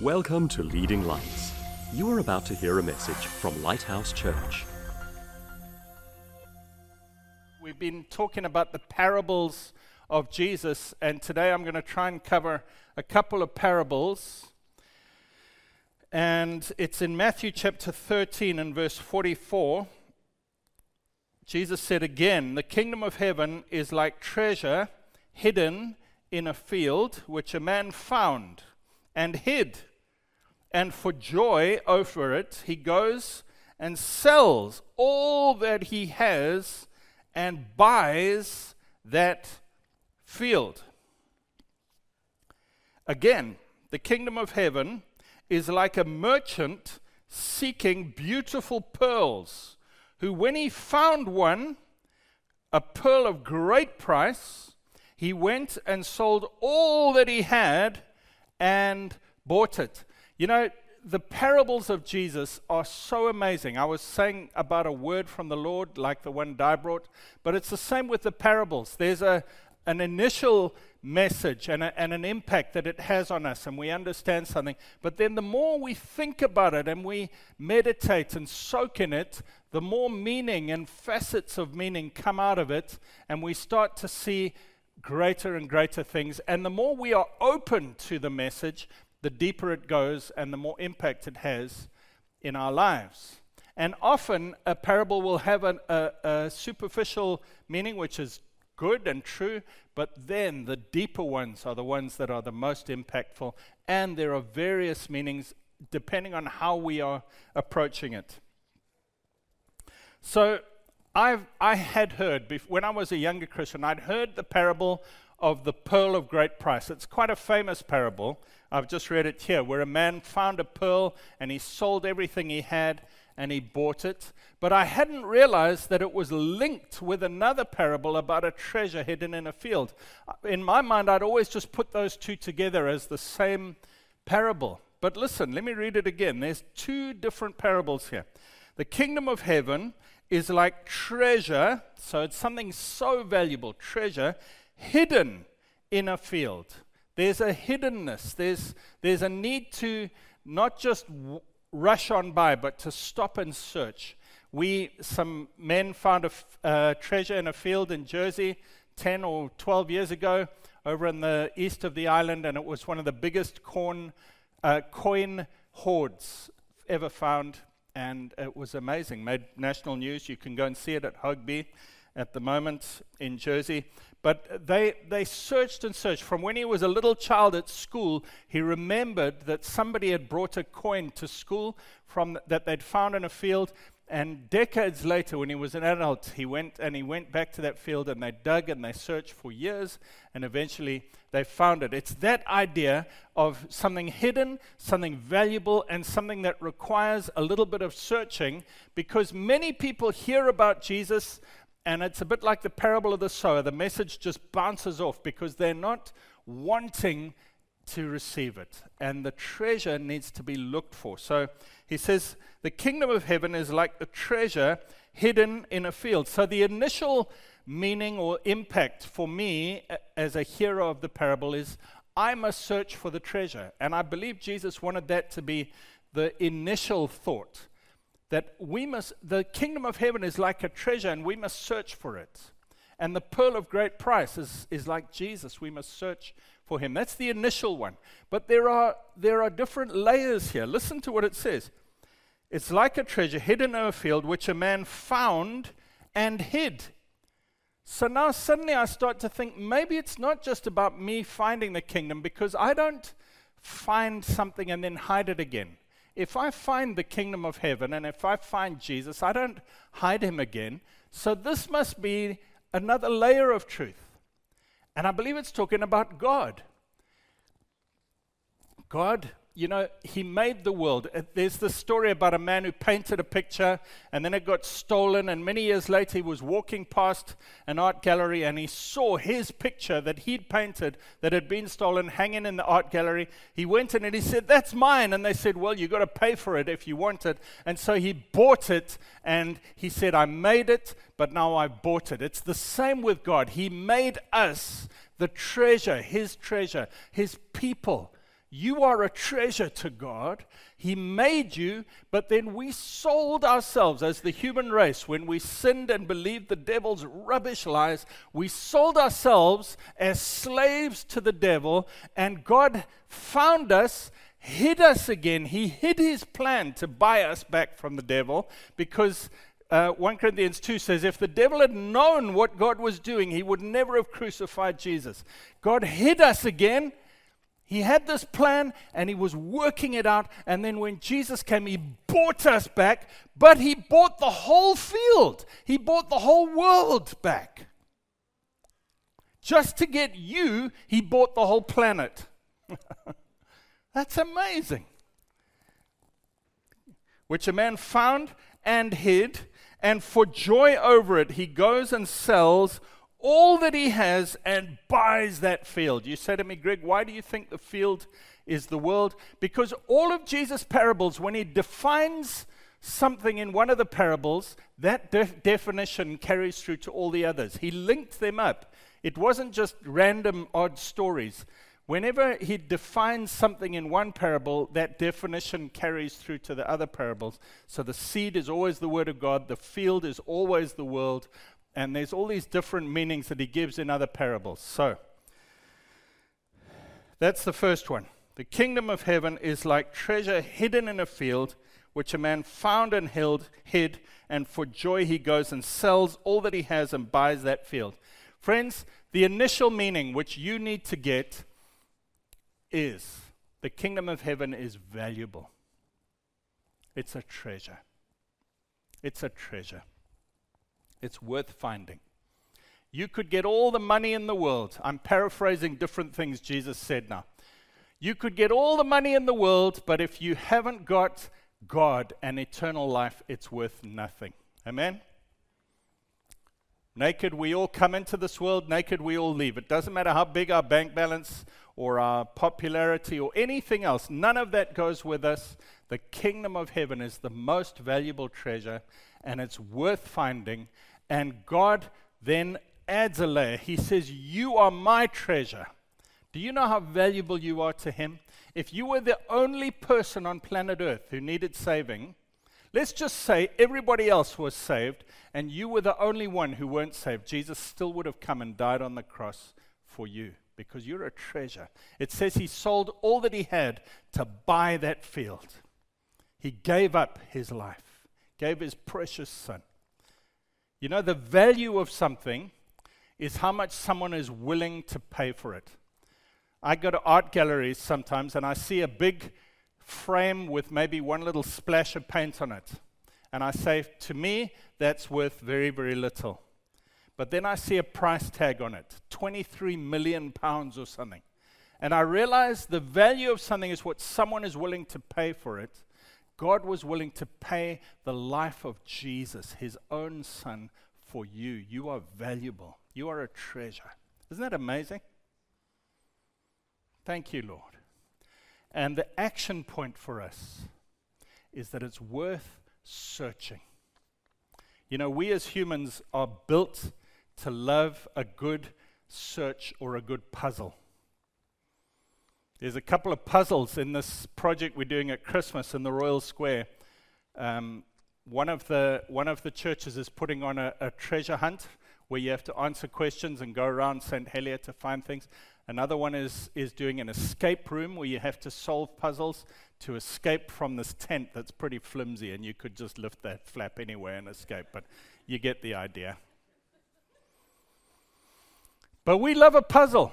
Welcome to Leading Lights. You are about to hear a message from Lighthouse Church. We've been talking about the parables of Jesus, and today I'm going to try and cover a couple of parables. And it's in Matthew chapter 13 and verse 44. Jesus said again, The kingdom of heaven is like treasure hidden in a field, which a man found and hid. And for joy over it, he goes and sells all that he has and buys that field. Again, the kingdom of heaven is like a merchant seeking beautiful pearls, who, when he found one, a pearl of great price, he went and sold all that he had and bought it. You know, the parables of Jesus are so amazing. I was saying about a word from the Lord, like the one Di brought, but it's the same with the parables. There's a, an initial message and, a, and an impact that it has on us, and we understand something. But then the more we think about it and we meditate and soak in it, the more meaning and facets of meaning come out of it, and we start to see greater and greater things. And the more we are open to the message, the deeper it goes and the more impact it has in our lives. And often a parable will have an, a, a superficial meaning, which is good and true, but then the deeper ones are the ones that are the most impactful. And there are various meanings depending on how we are approaching it. So I've, I had heard, when I was a younger Christian, I'd heard the parable of the pearl of great price. It's quite a famous parable. I've just read it here, where a man found a pearl and he sold everything he had and he bought it. But I hadn't realized that it was linked with another parable about a treasure hidden in a field. Uh, in my mind, I'd always just put those two together as the same parable. But listen, let me read it again. There's two different parables here. The kingdom of heaven is like treasure, so it's something so valuable, treasure, hidden in a field. There's a hiddenness, there's, there's a need to not just w- rush on by, but to stop and search. We, some men found a f- uh, treasure in a field in Jersey 10 or 12 years ago over in the east of the island, and it was one of the biggest corn, uh, coin hoards ever found and it was amazing. Made national news. You can go and see it at Hougue Bie at the moment in Jersey. But they, they searched and searched. From when he was a little child at school, he remembered that somebody had brought a coin to school from that they'd found in a field, and decades later, when he was an adult, he went and he went back to that field and they dug and they searched for years and eventually they found it. It's that idea of something hidden, something valuable, and something that requires a little bit of searching because many people hear about Jesus and it's a bit like the parable of the sower. The message just bounces off because they're not wanting to receive it. And the treasure needs to be looked for. So he says, the kingdom of heaven is like a treasure hidden in a field. So the initial meaning or impact for me as a hero of the parable is I must search for the treasure. And I believe Jesus wanted that to be the initial thought that we must, the kingdom of heaven is like a treasure and we must search for it. And the pearl of great price is, is like Jesus. We must search for him. That's the initial one. But there are, there are different layers here. Listen to what it says. It's like a treasure hidden in a field which a man found and hid. So now suddenly I start to think maybe it's not just about me finding the kingdom because I don't find something and then hide it again. If I find the kingdom of heaven and if I find Jesus, I don't hide him again. So this must be another layer of truth. And I believe it's talking about God. God, you know, He made the world. Uh, there's this story about a man who painted a picture and then it got stolen. And many years later, he was walking past an art gallery and he saw his picture that he'd painted that had been stolen hanging in the art gallery. He went in and he said, That's mine. And they said, Well, you've got to pay for it if you want it. And so he bought it and he said, I made it, but now I've bought it. It's the same with God. He made us the treasure, His treasure, His people. You are a treasure to God. He made you, but then we sold ourselves as the human race when we sinned and believed the devil's rubbish lies. We sold ourselves as slaves to the devil, and God found us, hid us again. He hid his plan to buy us back from the devil because uh, 1 Corinthians 2 says, If the devil had known what God was doing, he would never have crucified Jesus. God hid us again he had this plan and he was working it out. And then when Jesus came, he bought us back, but he bought the whole field. He bought the whole world back. Just to get you, he bought the whole planet. That's amazing. Which a man found and hid, and for joy over it, he goes and sells all that he has and buys that field. You say to me, Gregg, why do you think the field is the world? Because all of Jesus' parables, when he defines something in one of the parables, that de- definition carries through to all the others. He linked them up. It wasn't just random odd stories. Whenever he defines something in one parable, that definition carries through to the other parables. So the seed is always the word of God, the field is always the world, and there's all these different meanings that he gives in other parables. So, that's the first one. The kingdom of heaven is like treasure hidden in a field, which a man found and held, hid, and for joy he goes and sells all that he has and buys that field. Friends, the initial meaning which you need to get is the kingdom of heaven is valuable. It's a treasure. It's a treasure. It's worth finding. You could get all the money in the world. I'm paraphrasing different things Jesus said now. You could get all the money in the world, but if you haven't got God and eternal life, it's worth nothing. Amen? Naked we all come into this world, naked we all leave. It doesn't matter how big our bank balance or our popularity or anything else, none of that goes with us. The kingdom of heaven is the most valuable treasure, and it's worth finding and God then adds a layer. He says, You are my treasure. Do you know how valuable you are to Him? If you were the only person on planet Earth who needed saving, let's just say everybody else was saved and you were the only one who weren't saved, Jesus still would have come and died on the cross for you because you're a treasure. It says He sold all that He had to buy that field. He gave up His life, gave His precious Son. You know, the value of something is how much someone is willing to pay for it. I go to art galleries sometimes and I see a big frame with maybe one little splash of paint on it. And I say, to me, that's worth very, very little. But then I see a price tag on it 23 million pounds or something. And I realize the value of something is what someone is willing to pay for it. God was willing to pay the life of Jesus, his own son, for you. You are valuable. You are a treasure. Isn't that amazing? Thank you, Lord. And the action point for us is that it's worth searching. You know, we as humans are built to love a good search or a good puzzle. There's a couple of puzzles in this project we're doing at Christmas in the Royal Square. Um, one, of the, one of the churches is putting on a, a, treasure hunt where you have to answer questions and go around St. Helier to find things. Another one is, is doing an escape room where you have to solve puzzles to escape from this tent that's pretty flimsy and you could just lift that flap anywhere and escape, but you get the idea. But we love a puzzle.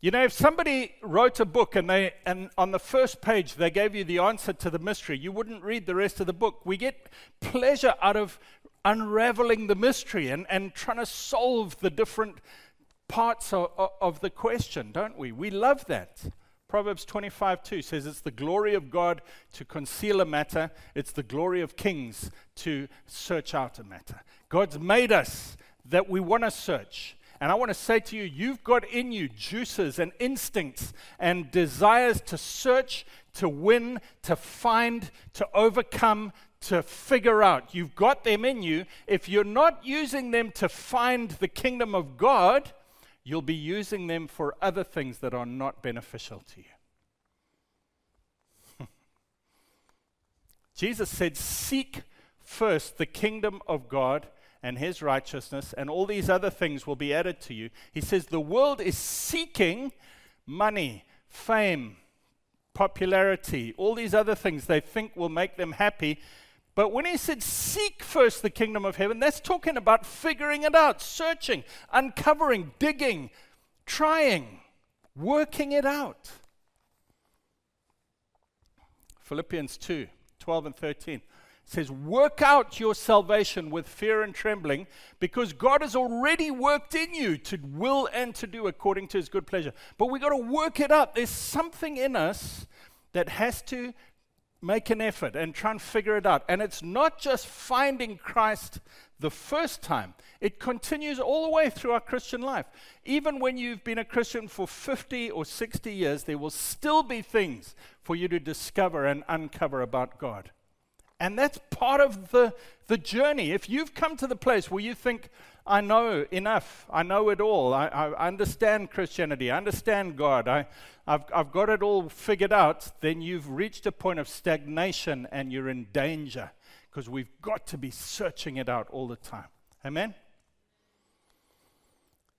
You know, if somebody wrote a book and they and on the first page they gave you the answer to the mystery, you wouldn't read the rest of the book. We get pleasure out of unraveling the mystery and, and trying to solve the different parts of, of the question, don't we? We love that. Proverbs 25 2 says it's the glory of God to conceal a matter, it's the glory of kings to search out a matter. God's made us that we want to search. And I want to say to you, you've got in you juices and instincts and desires to search, to win, to find, to overcome, to figure out. You've got them in you. If you're not using them to find the kingdom of God, you'll be using them for other things that are not beneficial to you. Jesus said, Seek first the kingdom of God and his righteousness, and all these other things will be added to you. He says, The world is seeking money, fame, popularity, all these other things they think will make them happy. But when he said, Seek first the kingdom of heaven, that's talking about figuring it out, searching, uncovering, digging, trying, working it out. Philippians 2 12 and 13 says, Work out your salvation with fear and trembling, because God has already worked in you to will and to do according to his good pleasure. But we've got to work it up. There's something in us that has to make an effort and try and figure it out. And it's not just finding Christ the first time, it continues all the way through our Christian life. Even when you've been a Christian for 50 or 60 years, there will still be things for you to discover and uncover about God. And that's part of the, the journey. If you've come to the place where you think, I know enough, I know it all, I, I understand Christianity, I understand God, I, I've, I've got it all figured out, then you've reached a point of stagnation and you're in danger because we've got to be searching it out all the time. Amen?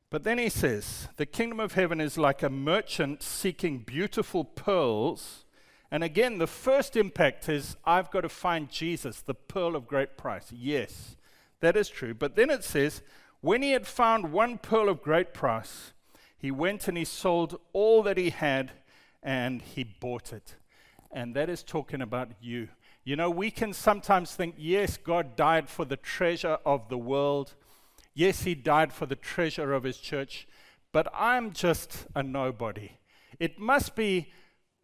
But then he says, the kingdom of heaven is like a merchant seeking beautiful pearls. And again, the first impact is I've got to find Jesus, the pearl of great price. Yes, that is true. But then it says, when he had found one pearl of great price, he went and he sold all that he had and he bought it. And that is talking about you. You know, we can sometimes think, yes, God died for the treasure of the world. Yes, he died for the treasure of his church. But I'm just a nobody. It must be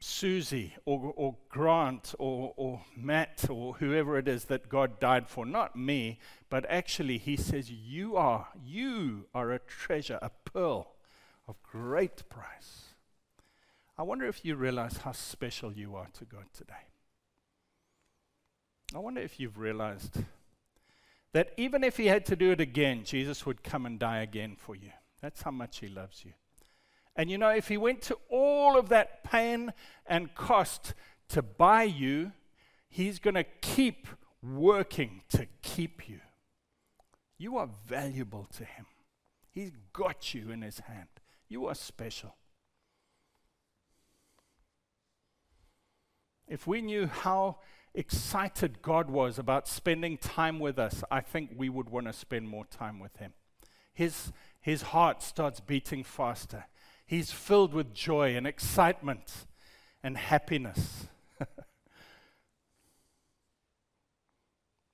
Susie or, or Grant or, or Matt or whoever it is that God died for, not me, but actually, he says, You are, you are a treasure, a pearl of great price. I wonder if you realize how special you are to God today. I wonder if you've realized that even if He had to do it again, Jesus would come and die again for you. That's how much He loves you. And you know, if He went to all of that pain and cost to buy you, He's going to keep working to keep you. You are valuable to Him. He's got you in His hand. You are special. If we knew how excited God was about spending time with us, I think we would want to spend more time with Him. His, his heart starts beating faster. He's filled with joy and excitement and happiness. In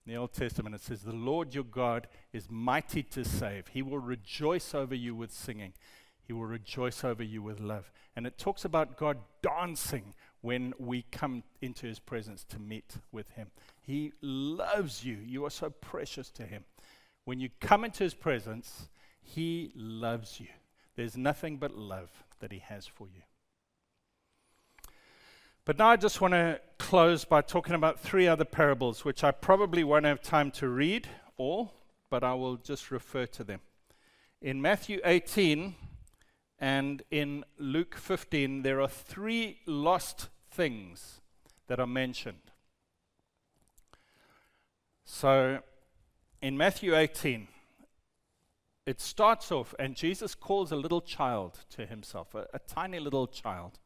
the Old Testament, it says, The Lord your God is mighty to save. He will rejoice over you with singing. He will rejoice over you with love. And it talks about God dancing when we come into his presence to meet with him. He loves you. You are so precious to him. When you come into his presence, he loves you. There's nothing but love that he has for you. But now I just want to close by talking about three other parables, which I probably won't have time to read all, but I will just refer to them. In Matthew 18, and in Luke 15, there are three lost things that are mentioned. So in Matthew 18, it starts off, and Jesus calls a little child to himself, a, a tiny little child.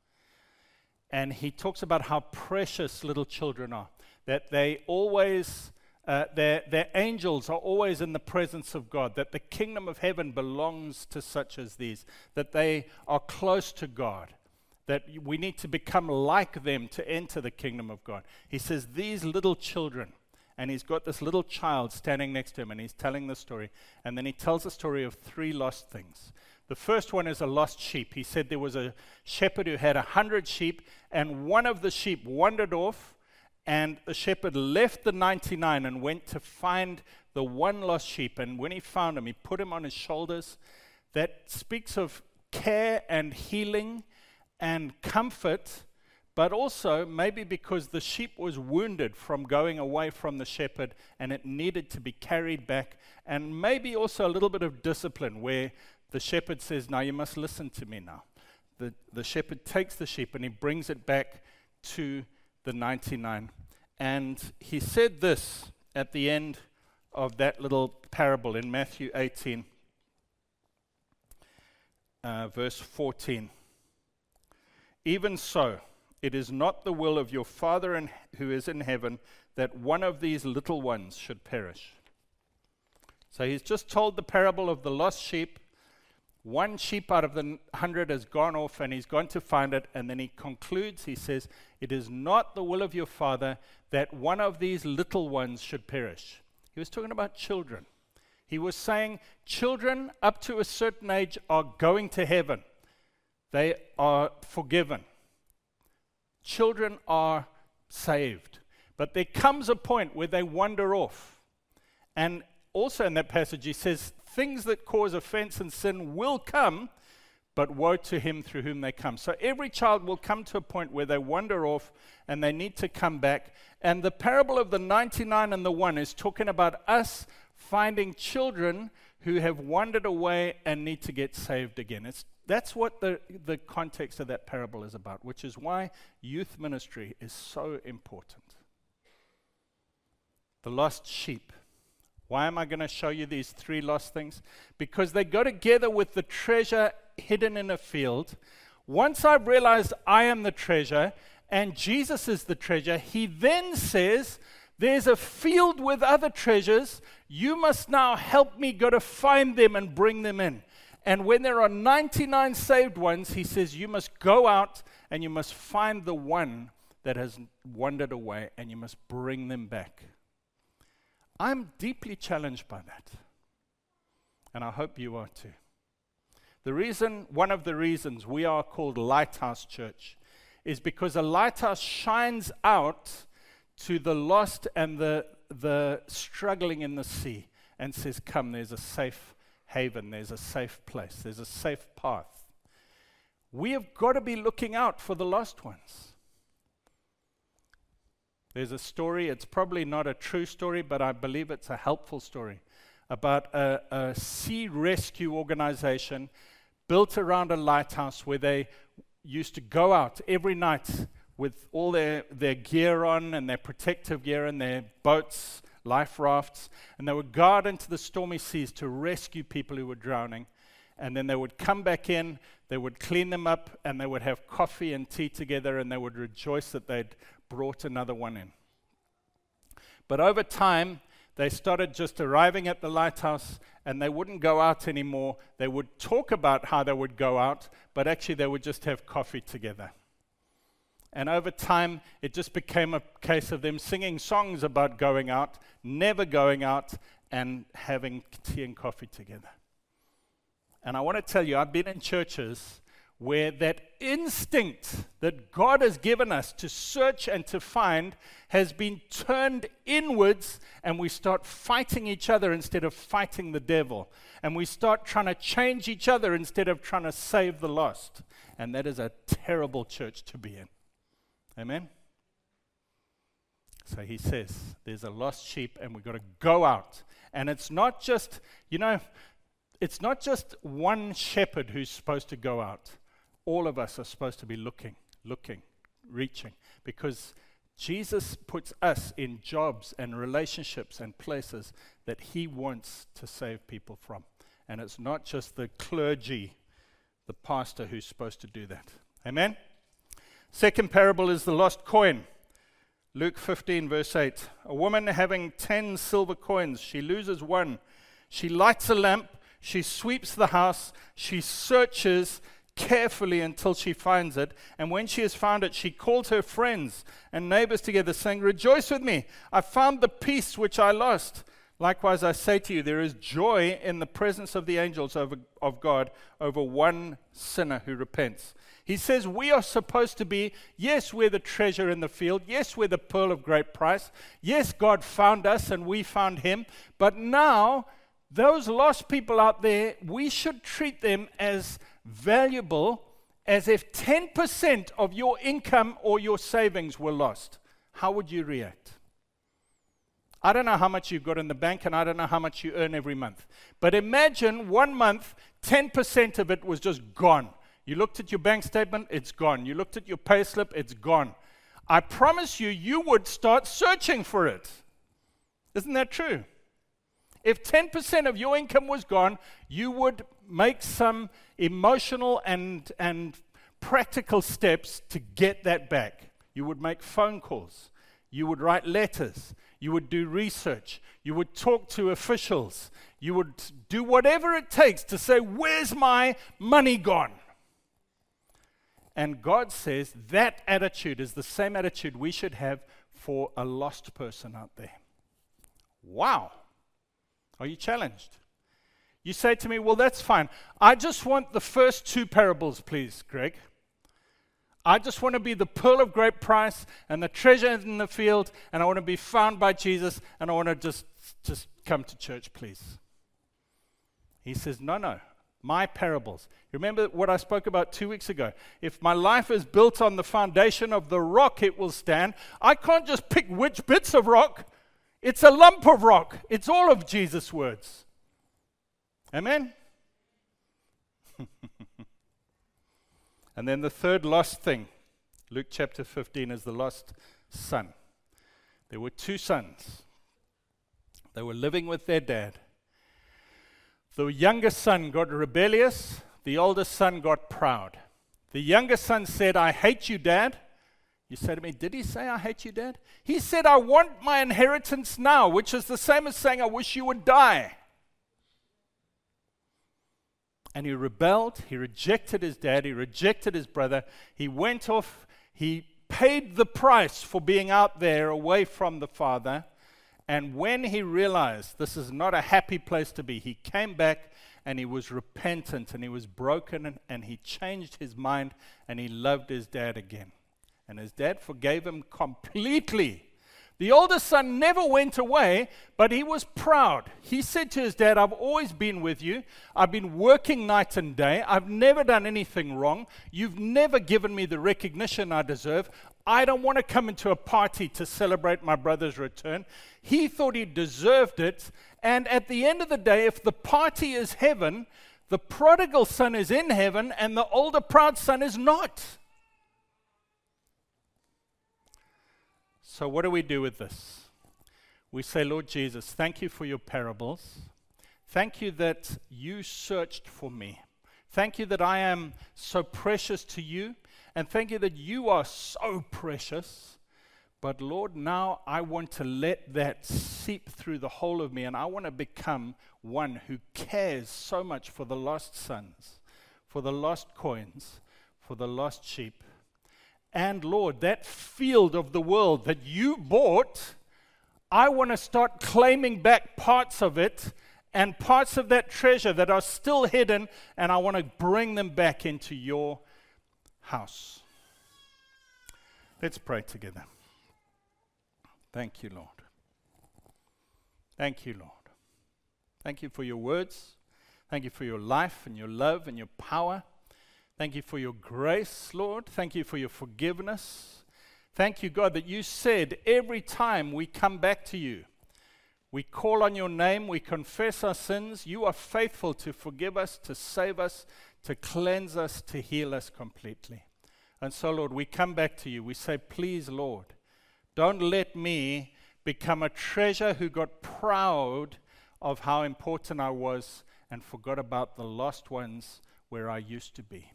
And he talks about how precious little children are, that they always uh, their, their angels are always in the presence of God, that the kingdom of heaven belongs to such as these, that they are close to God, that we need to become like them to enter the kingdom of God. He says, These little children, and he's got this little child standing next to him, and he's telling the story. And then he tells the story of three lost things. The first one is a lost sheep. He said there was a shepherd who had a hundred sheep, and one of the sheep wandered off and the shepherd left the 99 and went to find the one lost sheep. And when he found him, he put him on his shoulders. That speaks of care and healing and comfort, but also maybe because the sheep was wounded from going away from the shepherd and it needed to be carried back. And maybe also a little bit of discipline where the shepherd says, Now you must listen to me now. The, the shepherd takes the sheep and he brings it back to the 99. And he said this at the end of that little parable in Matthew 18, uh, verse 14. Even so, it is not the will of your Father in, who is in heaven that one of these little ones should perish. So he's just told the parable of the lost sheep. One sheep out of the hundred has gone off and he's gone to find it. And then he concludes, he says, It is not the will of your Father that one of these little ones should perish. He was talking about children. He was saying children up to a certain age are going to heaven, they are forgiven. Children are saved. But there comes a point where they wander off. And also in that passage, he says, Things that cause offense and sin will come, but woe to him through whom they come. So every child will come to a point where they wander off and they need to come back. And the parable of the 99 and the 1 is talking about us finding children who have wandered away and need to get saved again. It's, that's what the, the context of that parable is about, which is why youth ministry is so important the lost sheep. Why am I going to show you these three lost things? Because they go together with the treasure hidden in a field. Once I've realized I am the treasure and Jesus is the treasure, he then says, There's a field with other treasures. You must now help me go to find them and bring them in. And when there are 99 saved ones, he says, You must go out and you must find the one that has wandered away and you must bring them back. I'm deeply challenged by that. And I hope you are too. The reason, one of the reasons we are called Lighthouse Church is because a lighthouse shines out to the lost and the, the struggling in the sea and says, Come, there's a safe haven, there's a safe place, there's a safe path. We have got to be looking out for the lost ones. There's a story, it's probably not a true story, but I believe it's a helpful story about a, a sea rescue organization built around a lighthouse where they used to go out every night with all their, their gear on and their protective gear and their boats, life rafts, and they would go out into the stormy seas to rescue people who were drowning. And then they would come back in, they would clean them up, and they would have coffee and tea together, and they would rejoice that they'd brought another one in. But over time, they started just arriving at the lighthouse and they wouldn't go out anymore. They would talk about how they would go out, but actually they would just have coffee together. And over time, it just became a case of them singing songs about going out, never going out, and having tea and coffee together. And I want to tell you, I've been in churches where that instinct that God has given us to search and to find has been turned inwards, and we start fighting each other instead of fighting the devil. And we start trying to change each other instead of trying to save the lost. And that is a terrible church to be in. Amen? So he says, there's a lost sheep, and we've got to go out. And it's not just, you know, it's not just one shepherd who's supposed to go out all of us are supposed to be looking, looking, reaching, because Jesus puts us in jobs and relationships and places that he wants to save people from. And it's not just the clergy, the pastor, who's supposed to do that. Amen? Second parable is the lost coin. Luke 15, verse 8. A woman having 10 silver coins, she loses one. She lights a lamp, she sweeps the house, she searches, carefully until she finds it. And when she has found it, she calls her friends and neighbors together, saying, Rejoice with me, I found the piece which I lost. Likewise, I say to you, there is joy in the presence of the angels of God over one sinner who repents. He says we are supposed to be, yes, we're the treasure in the field. Yes, we're the pearl of great price. Yes, God found us and we found him. But now, those lost people out there, we should treat them as valuable as if 10% of your income or your savings were lost, how would you react? I don't know how much you've got in the bank and I don't know how much you earn every month. But imagine one month, 10% of it was just gone. You looked at your bank statement, it's gone. You looked at your pay slip, it's gone. I promise you, you would start searching for it. Isn't that true? If 10% of your income was gone, you would make some emotional and, and practical steps to get that back. You would make phone calls. You would write letters. You would do research. You would talk to officials. You would do whatever it takes to say, Where's my money gone? And God says that attitude is the same attitude we should have for a lost person out there. Wow. Are you challenged? You say to me, Well, that's fine. I just want the first two parables, please, Gregg. I just want to be the pearl of great price and the treasure in the field, and I want to be found by Jesus, and I want to just, just come to church, please. He says, No, no my parables. Remember what I spoke about two weeks ago? If my life is built on the foundation of the rock, it will stand. I can't just pick which bits of rock. It's a lump of rock. It's all of Jesus' words. Amen? and then the third lost thing, Luke chapter 15, is the lost son. There were two sons. They were living with their dad. The youngest son got rebellious, the oldest son got proud. The youngest son said, I hate you, dad. You say to me, Did he say, I hate you, dad? He said, I want my inheritance now, which is the same as saying, I wish you would die. And he rebelled. He rejected his dad. He rejected his brother. He went off. He paid the price for being out there away from the father. And when he realized this is not a happy place to be, he came back and he was repentant and he was broken and, and, he changed his mind and he loved his dad again. And his dad forgave him completely. The oldest son never went away, but he was proud. He said to his dad, I've always been with you. I've been working night and day. I've never done anything wrong. You've never given me the recognition I deserve. I don't want to come into a party to celebrate my brother's return. He thought he deserved it. And at the end of the day, if the party is heaven, the prodigal son is in heaven and the older proud son is not. So, what do we do with this? We say, Lord Jesus, thank you for your parables. Thank you that you searched for me. Thank you that I am so precious to you. And thank you that you are so precious. But Lord, now I want to let that seep through the whole of me. And I want to become one who cares so much for the lost sons, for the lost coins, for the lost sheep and Lord, that field of the world that you bought, I want to start claiming back parts of it and parts of that treasure that are still hidden, and I want to bring them back into your house. Let's pray together. Thank you, Lord. Thank you, Lord. Thank you for your words. Thank you for your life and your love and your power. Thank you for your grace, Lord. Thank you for your forgiveness. Thank you, God, that you said every time we come back to you, we call on your name, we confess our sins, you are faithful to forgive us, to save us, to cleanse us, to heal us completely. And so, Lord, we come back to you. We say, Please, Lord, don't let me become a treasure who got proud of how important I was and forgot about the lost ones where I used to be.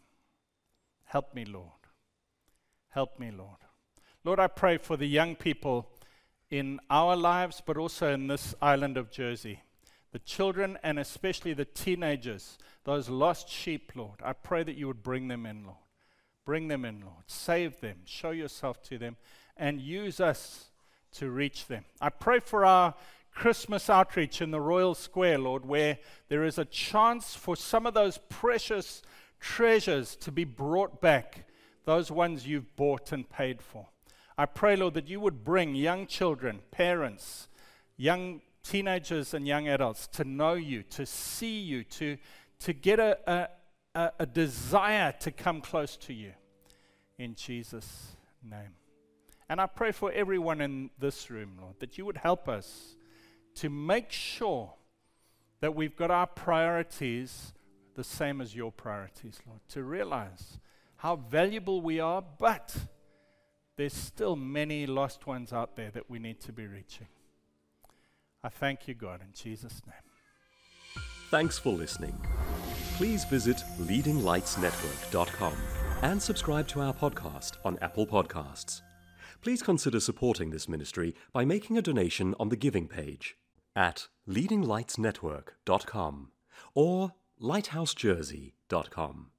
Help me, Lord. Help me, Lord. Lord, I pray for the young people in our lives, but also in this island of Jersey. The children and especially the teenagers, those lost sheep, Lord. I pray that you would bring them in, Lord. Bring them in, Lord. Save them. Show yourself to them and use us to reach them. I pray for our Christmas outreach in the Royal Square, Lord, where there is a chance for some of those precious treasures to be brought back, those ones you've bought and paid for. I pray, Lord, that you would bring young children, parents, young teenagers, and young adults to know you, to see you, to, to get a, a, a desire to come close to you. In Jesus' name. And I pray for everyone in this room, Lord, that you would help us to make sure that we've got our priorities the same as your priorities, Lord, to realize how valuable we are, but there's still many lost ones out there that we need to be reaching. I thank you, God, in Jesus' name. Thanks for listening. Please visit leadinglightsnetwork.com and subscribe to our podcast on Apple Podcasts. Please consider supporting this ministry by making a donation on the giving page at leadinglightsnetwork.com or lighthousejersey.com.